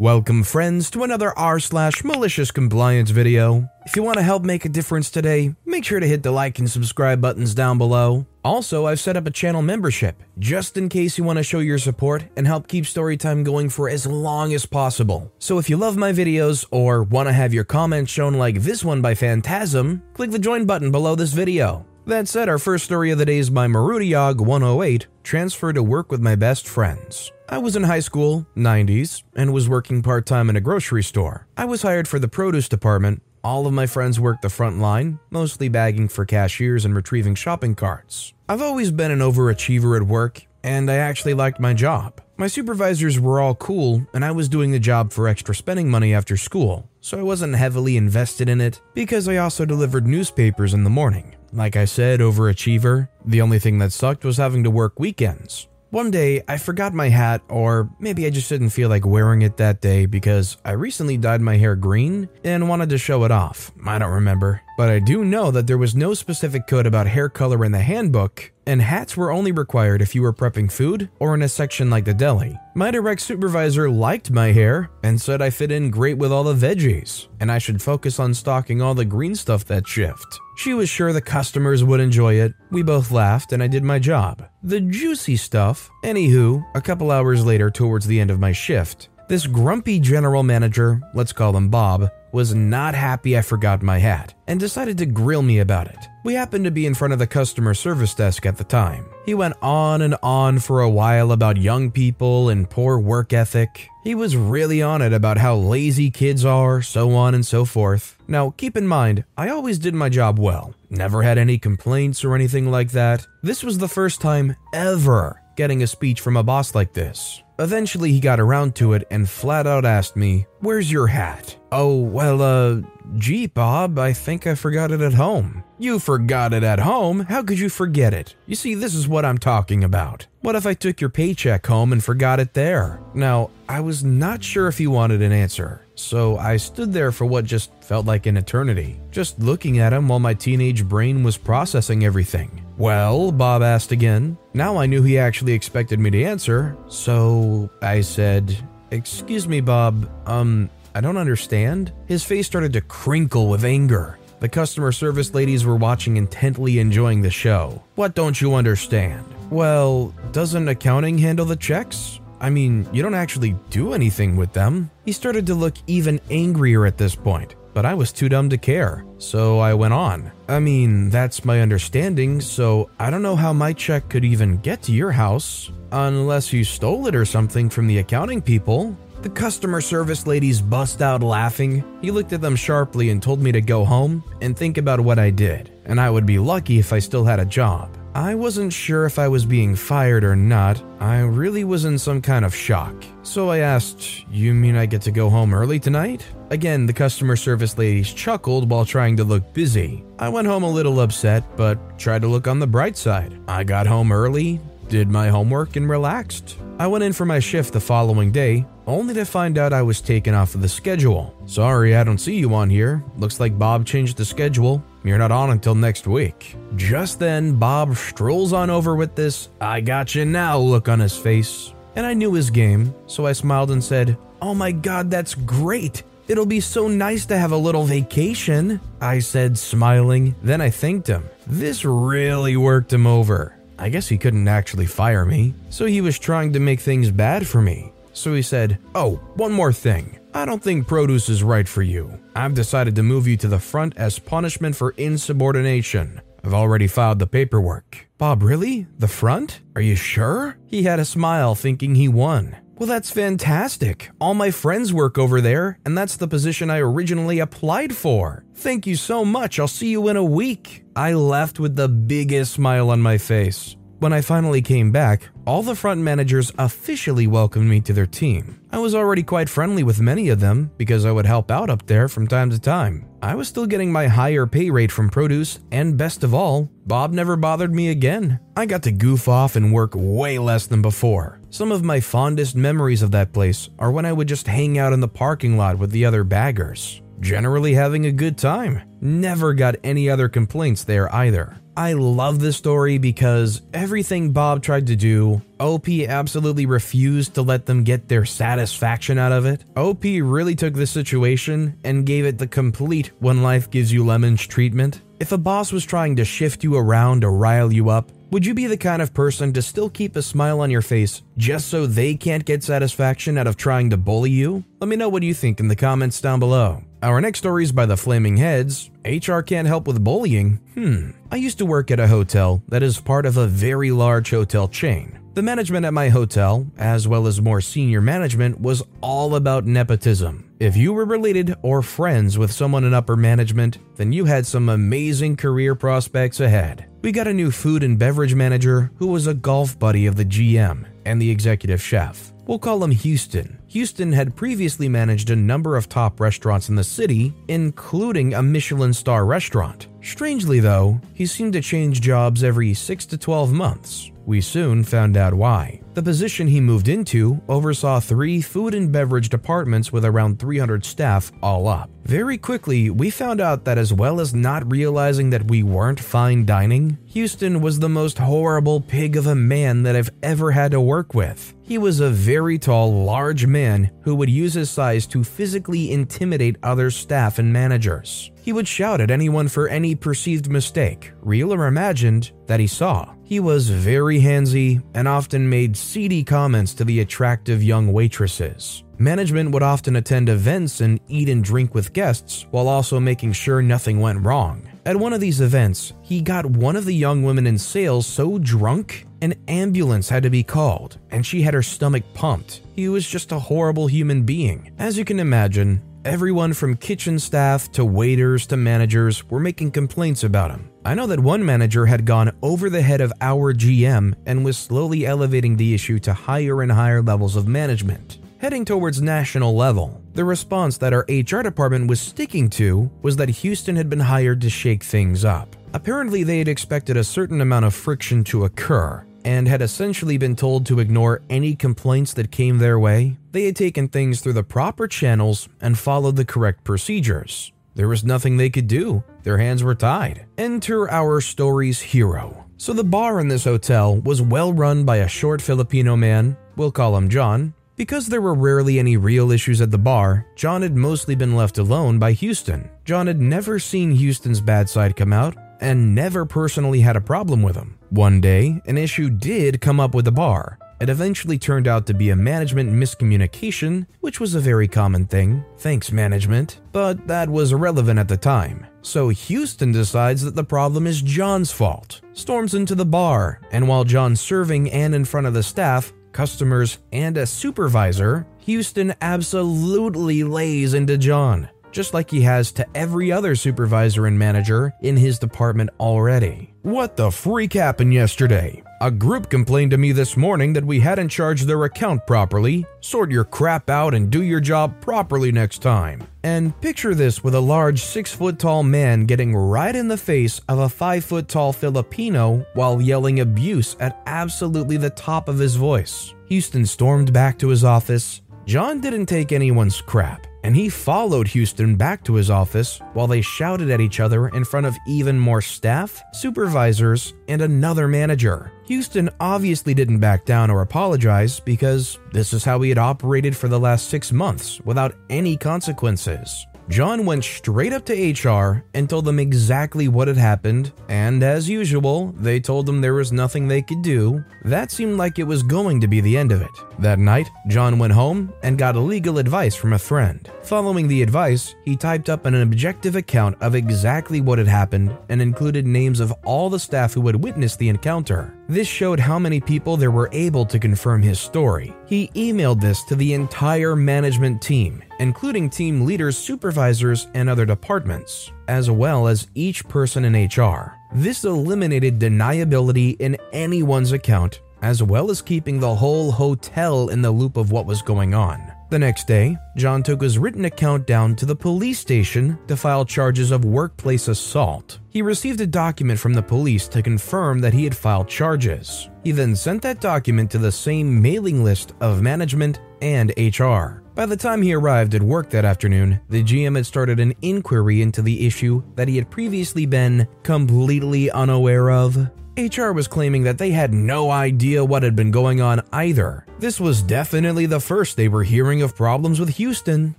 Welcome, friends, to another r slash malicious compliance video. If you want to help make a difference today, make sure to hit the like and subscribe buttons down below. Also, I've set up a channel membership just in case you want to show your support and help keep Storytime going for as long as possible. So if you love my videos or want to have your comments shown like this one by Phantasm, click the join button below this video. That said, our first story of the day is by Marudiog108, transfer to work with my best friends. I was in high school, 90s, and was working part time in a grocery store. I was hired for the produce department. All of my friends worked the front line, mostly bagging for cashiers and retrieving shopping carts. I've always been an overachiever at work, and I actually liked my job. My supervisors were all cool, and I was doing the job for extra spending money after school, so I wasn't heavily invested in it because I also delivered newspapers in the morning. Like I said, overachiever. The only thing that sucked was having to work weekends. One day, I forgot my hat, or maybe I just didn't feel like wearing it that day because I recently dyed my hair green and wanted to show it off. I don't remember. But I do know that there was no specific code about hair color in the handbook, and hats were only required if you were prepping food or in a section like the deli. My direct supervisor liked my hair and said I fit in great with all the veggies, and I should focus on stocking all the green stuff that shift. She was sure the customers would enjoy it. We both laughed, and I did my job. The juicy stuff. Anywho, a couple hours later, towards the end of my shift, this grumpy general manager, let's call him Bob, was not happy I forgot my hat and decided to grill me about it. We happened to be in front of the customer service desk at the time. He went on and on for a while about young people and poor work ethic. He was really on it about how lazy kids are, so on and so forth. Now, keep in mind, I always did my job well. Never had any complaints or anything like that. This was the first time ever getting a speech from a boss like this. Eventually, he got around to it and flat out asked me, Where's your hat? Oh, well, uh, gee, Bob, I think I forgot it at home. You forgot it at home? How could you forget it? You see, this is what I'm talking about. What if I took your paycheck home and forgot it there? Now, I was not sure if he wanted an answer, so I stood there for what just felt like an eternity, just looking at him while my teenage brain was processing everything. Well, Bob asked again. Now I knew he actually expected me to answer, so I said, Excuse me, Bob, um, I don't understand. His face started to crinkle with anger. The customer service ladies were watching intently, enjoying the show. What don't you understand? Well, doesn't accounting handle the checks? I mean, you don't actually do anything with them. He started to look even angrier at this point, but I was too dumb to care, so I went on. I mean, that's my understanding, so I don't know how my check could even get to your house, unless you stole it or something from the accounting people. The customer service ladies bust out laughing. He looked at them sharply and told me to go home and think about what I did, and I would be lucky if I still had a job. I wasn't sure if I was being fired or not. I really was in some kind of shock. So I asked, You mean I get to go home early tonight? Again, the customer service ladies chuckled while trying to look busy. I went home a little upset, but tried to look on the bright side. I got home early, did my homework, and relaxed. I went in for my shift the following day, only to find out I was taken off of the schedule. Sorry, I don't see you on here. Looks like Bob changed the schedule. You're not on until next week. Just then, Bob strolls on over with this I got you now look on his face. And I knew his game, so I smiled and said, Oh my god, that's great. It'll be so nice to have a little vacation, I said, smiling. Then I thanked him. This really worked him over. I guess he couldn't actually fire me, so he was trying to make things bad for me. So he said, Oh, one more thing. I don't think produce is right for you. I've decided to move you to the front as punishment for insubordination. I've already filed the paperwork. Bob, really? The front? Are you sure? He had a smile, thinking he won. Well, that's fantastic. All my friends work over there, and that's the position I originally applied for. Thank you so much. I'll see you in a week. I left with the biggest smile on my face. When I finally came back, all the front managers officially welcomed me to their team. I was already quite friendly with many of them because I would help out up there from time to time. I was still getting my higher pay rate from produce, and best of all, Bob never bothered me again. I got to goof off and work way less than before. Some of my fondest memories of that place are when I would just hang out in the parking lot with the other baggers. Generally having a good time. Never got any other complaints there either. I love this story because everything Bob tried to do, OP absolutely refused to let them get their satisfaction out of it. OP really took the situation and gave it the complete when life gives you lemons treatment. If a boss was trying to shift you around or rile you up, would you be the kind of person to still keep a smile on your face just so they can't get satisfaction out of trying to bully you? Let me know what you think in the comments down below. Our next story is by the Flaming Heads. HR can't help with bullying. Hmm. I used to work at a hotel that is part of a very large hotel chain. The management at my hotel, as well as more senior management, was all about nepotism. If you were related or friends with someone in upper management, then you had some amazing career prospects ahead. We got a new food and beverage manager who was a golf buddy of the GM and the executive chef. We'll call him Houston. Houston had previously managed a number of top restaurants in the city, including a Michelin star restaurant. Strangely, though, he seemed to change jobs every 6 to 12 months. We soon found out why. The position he moved into oversaw three food and beverage departments with around 300 staff all up. Very quickly, we found out that as well as not realizing that we weren't fine dining, Houston was the most horrible pig of a man that I've ever had to work with. He was a very tall, large man who would use his size to physically intimidate other staff and managers. He would shout at anyone for any perceived mistake, real or imagined, that he saw. He was very handsy and often made seedy comments to the attractive young waitresses. Management would often attend events and eat and drink with guests while also making sure nothing went wrong. At one of these events, he got one of the young women in sales so drunk, an ambulance had to be called, and she had her stomach pumped. He was just a horrible human being. As you can imagine, everyone from kitchen staff to waiters to managers were making complaints about him. I know that one manager had gone over the head of our GM and was slowly elevating the issue to higher and higher levels of management. Heading towards national level, the response that our HR department was sticking to was that Houston had been hired to shake things up. Apparently, they had expected a certain amount of friction to occur and had essentially been told to ignore any complaints that came their way. They had taken things through the proper channels and followed the correct procedures. There was nothing they could do. Their hands were tied. Enter our story's hero. So, the bar in this hotel was well run by a short Filipino man, we'll call him John. Because there were rarely any real issues at the bar, John had mostly been left alone by Houston. John had never seen Houston's bad side come out and never personally had a problem with him. One day, an issue did come up with the bar. It eventually turned out to be a management miscommunication, which was a very common thing. Thanks, management. But that was irrelevant at the time. So Houston decides that the problem is John's fault, storms into the bar, and while John's serving and in front of the staff, customers, and a supervisor, Houston absolutely lays into John, just like he has to every other supervisor and manager in his department already. What the freak happened yesterday? A group complained to me this morning that we hadn't charged their account properly. Sort your crap out and do your job properly next time. And picture this with a large 6 foot tall man getting right in the face of a 5 foot tall Filipino while yelling abuse at absolutely the top of his voice. Houston stormed back to his office. John didn't take anyone's crap and he followed Houston back to his office while they shouted at each other in front of even more staff, supervisors, and another manager. Houston obviously didn't back down or apologize because this is how he had operated for the last six months without any consequences. John went straight up to HR and told them exactly what had happened, and as usual, they told him there was nothing they could do. That seemed like it was going to be the end of it. That night, John went home and got legal advice from a friend. Following the advice, he typed up an objective account of exactly what had happened and included names of all the staff who had witnessed the encounter. This showed how many people there were able to confirm his story. He emailed this to the entire management team, including team leaders, supervisors, and other departments, as well as each person in HR. This eliminated deniability in anyone's account, as well as keeping the whole hotel in the loop of what was going on. The next day, John took his written account down to the police station to file charges of workplace assault. He received a document from the police to confirm that he had filed charges. He then sent that document to the same mailing list of management and HR. By the time he arrived at work that afternoon, the GM had started an inquiry into the issue that he had previously been completely unaware of. HR was claiming that they had no idea what had been going on either. This was definitely the first they were hearing of problems with Houston.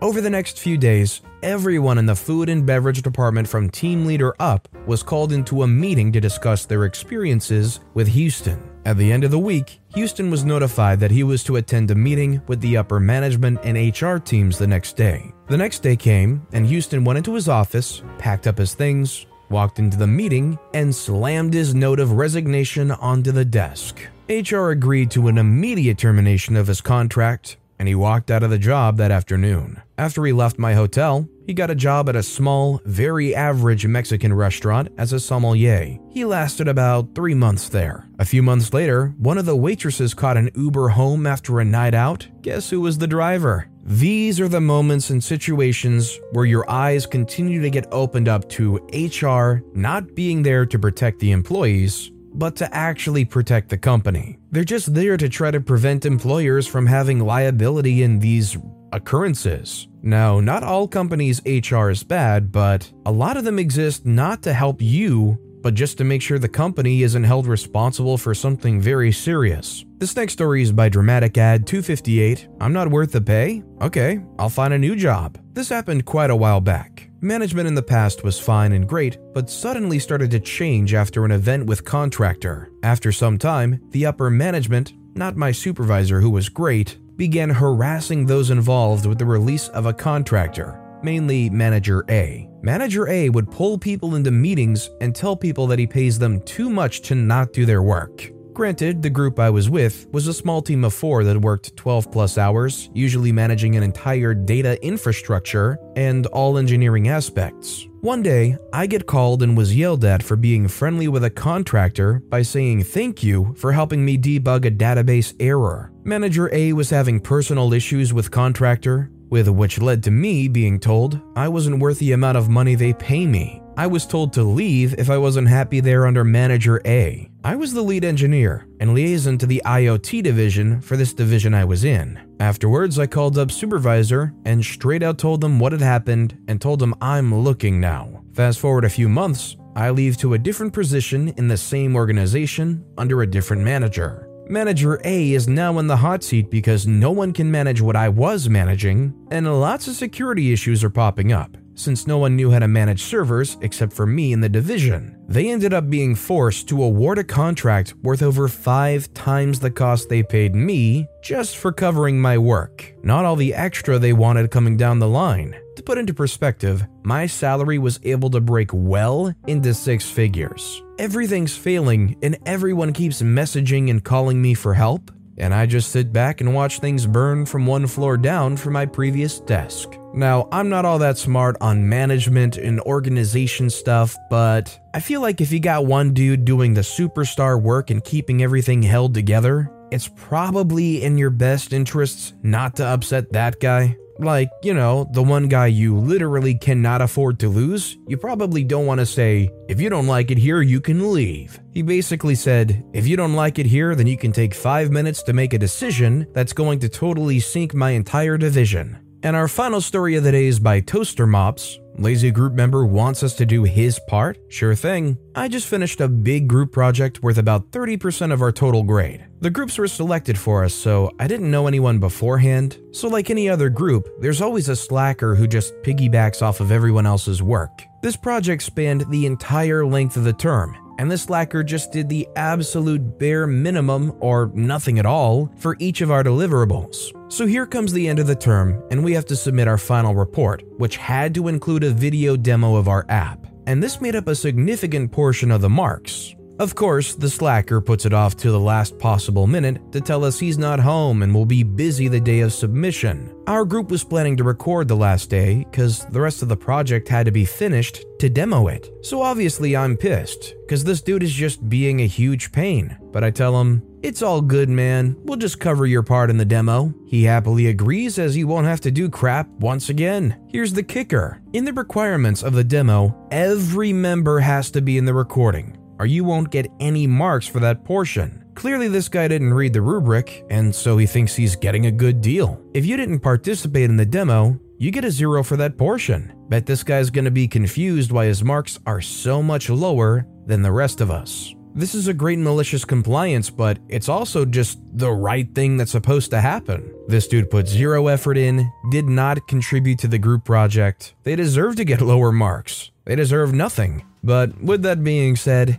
Over the next few days, everyone in the food and beverage department from team leader up was called into a meeting to discuss their experiences with Houston. At the end of the week, Houston was notified that he was to attend a meeting with the upper management and HR teams the next day. The next day came, and Houston went into his office, packed up his things, walked into the meeting, and slammed his note of resignation onto the desk. HR agreed to an immediate termination of his contract, and he walked out of the job that afternoon. After he left my hotel, he got a job at a small, very average Mexican restaurant as a sommelier. He lasted about three months there. A few months later, one of the waitresses caught an Uber home after a night out. Guess who was the driver? These are the moments and situations where your eyes continue to get opened up to HR not being there to protect the employees, but to actually protect the company. They're just there to try to prevent employers from having liability in these occurrences. Now, not all companies' HR is bad, but a lot of them exist not to help you, but just to make sure the company isn't held responsible for something very serious. This next story is by Dramatic Ad 258. I'm not worth the pay? Okay, I'll find a new job. This happened quite a while back. Management in the past was fine and great, but suddenly started to change after an event with contractor. After some time, the upper management, not my supervisor who was great, began harassing those involved with the release of a contractor, mainly Manager A. Manager A would pull people into meetings and tell people that he pays them too much to not do their work. Granted, the group I was with was a small team of four that worked 12 plus hours, usually managing an entire data infrastructure and all engineering aspects. One day, I get called and was yelled at for being friendly with a contractor by saying thank you for helping me debug a database error. Manager A was having personal issues with contractor, with which led to me being told I wasn't worth the amount of money they pay me. I was told to leave if I wasn't happy there under Manager A. I was the lead engineer and liaison to the IoT division for this division I was in. Afterwards, I called up supervisor and straight out told them what had happened and told them I'm looking now. Fast forward a few months, I leave to a different position in the same organization under a different manager. Manager A is now in the hot seat because no one can manage what I was managing, and lots of security issues are popping up since no one knew how to manage servers except for me in the division. They ended up being forced to award a contract worth over five times the cost they paid me just for covering my work, not all the extra they wanted coming down the line. To put into perspective, my salary was able to break well into six figures. Everything's failing, and everyone keeps messaging and calling me for help, and I just sit back and watch things burn from one floor down from my previous desk. Now, I'm not all that smart on management and organization stuff, but I feel like if you got one dude doing the superstar work and keeping everything held together, it's probably in your best interests not to upset that guy. Like, you know, the one guy you literally cannot afford to lose, you probably don't want to say, if you don't like it here, you can leave. He basically said, if you don't like it here, then you can take five minutes to make a decision that's going to totally sink my entire division. And our final story of the day is by Toaster Mops. Lazy group member wants us to do his part? Sure thing. I just finished a big group project worth about 30% of our total grade. The groups were selected for us, so I didn't know anyone beforehand. So, like any other group, there's always a slacker who just piggybacks off of everyone else's work. This project spanned the entire length of the term, and this slacker just did the absolute bare minimum or nothing at all for each of our deliverables. So here comes the end of the term, and we have to submit our final report, which had to include a video demo of our app. And this made up a significant portion of the marks. Of course, the slacker puts it off to the last possible minute to tell us he's not home and will be busy the day of submission. Our group was planning to record the last day because the rest of the project had to be finished to demo it. So obviously I'm pissed because this dude is just being a huge pain. But I tell him, it's all good, man. We'll just cover your part in the demo. He happily agrees as he won't have to do crap once again. Here's the kicker in the requirements of the demo, every member has to be in the recording or you won't get any marks for that portion. Clearly, this guy didn't read the rubric, and so he thinks he's getting a good deal. If you didn't participate in the demo, you get a zero for that portion. Bet this guy's gonna be confused why his marks are so much lower than the rest of us. This is a great malicious compliance, but it's also just the right thing that's supposed to happen. This dude put zero effort in, did not contribute to the group project. They deserve to get lower marks. They deserve nothing. But with that being said,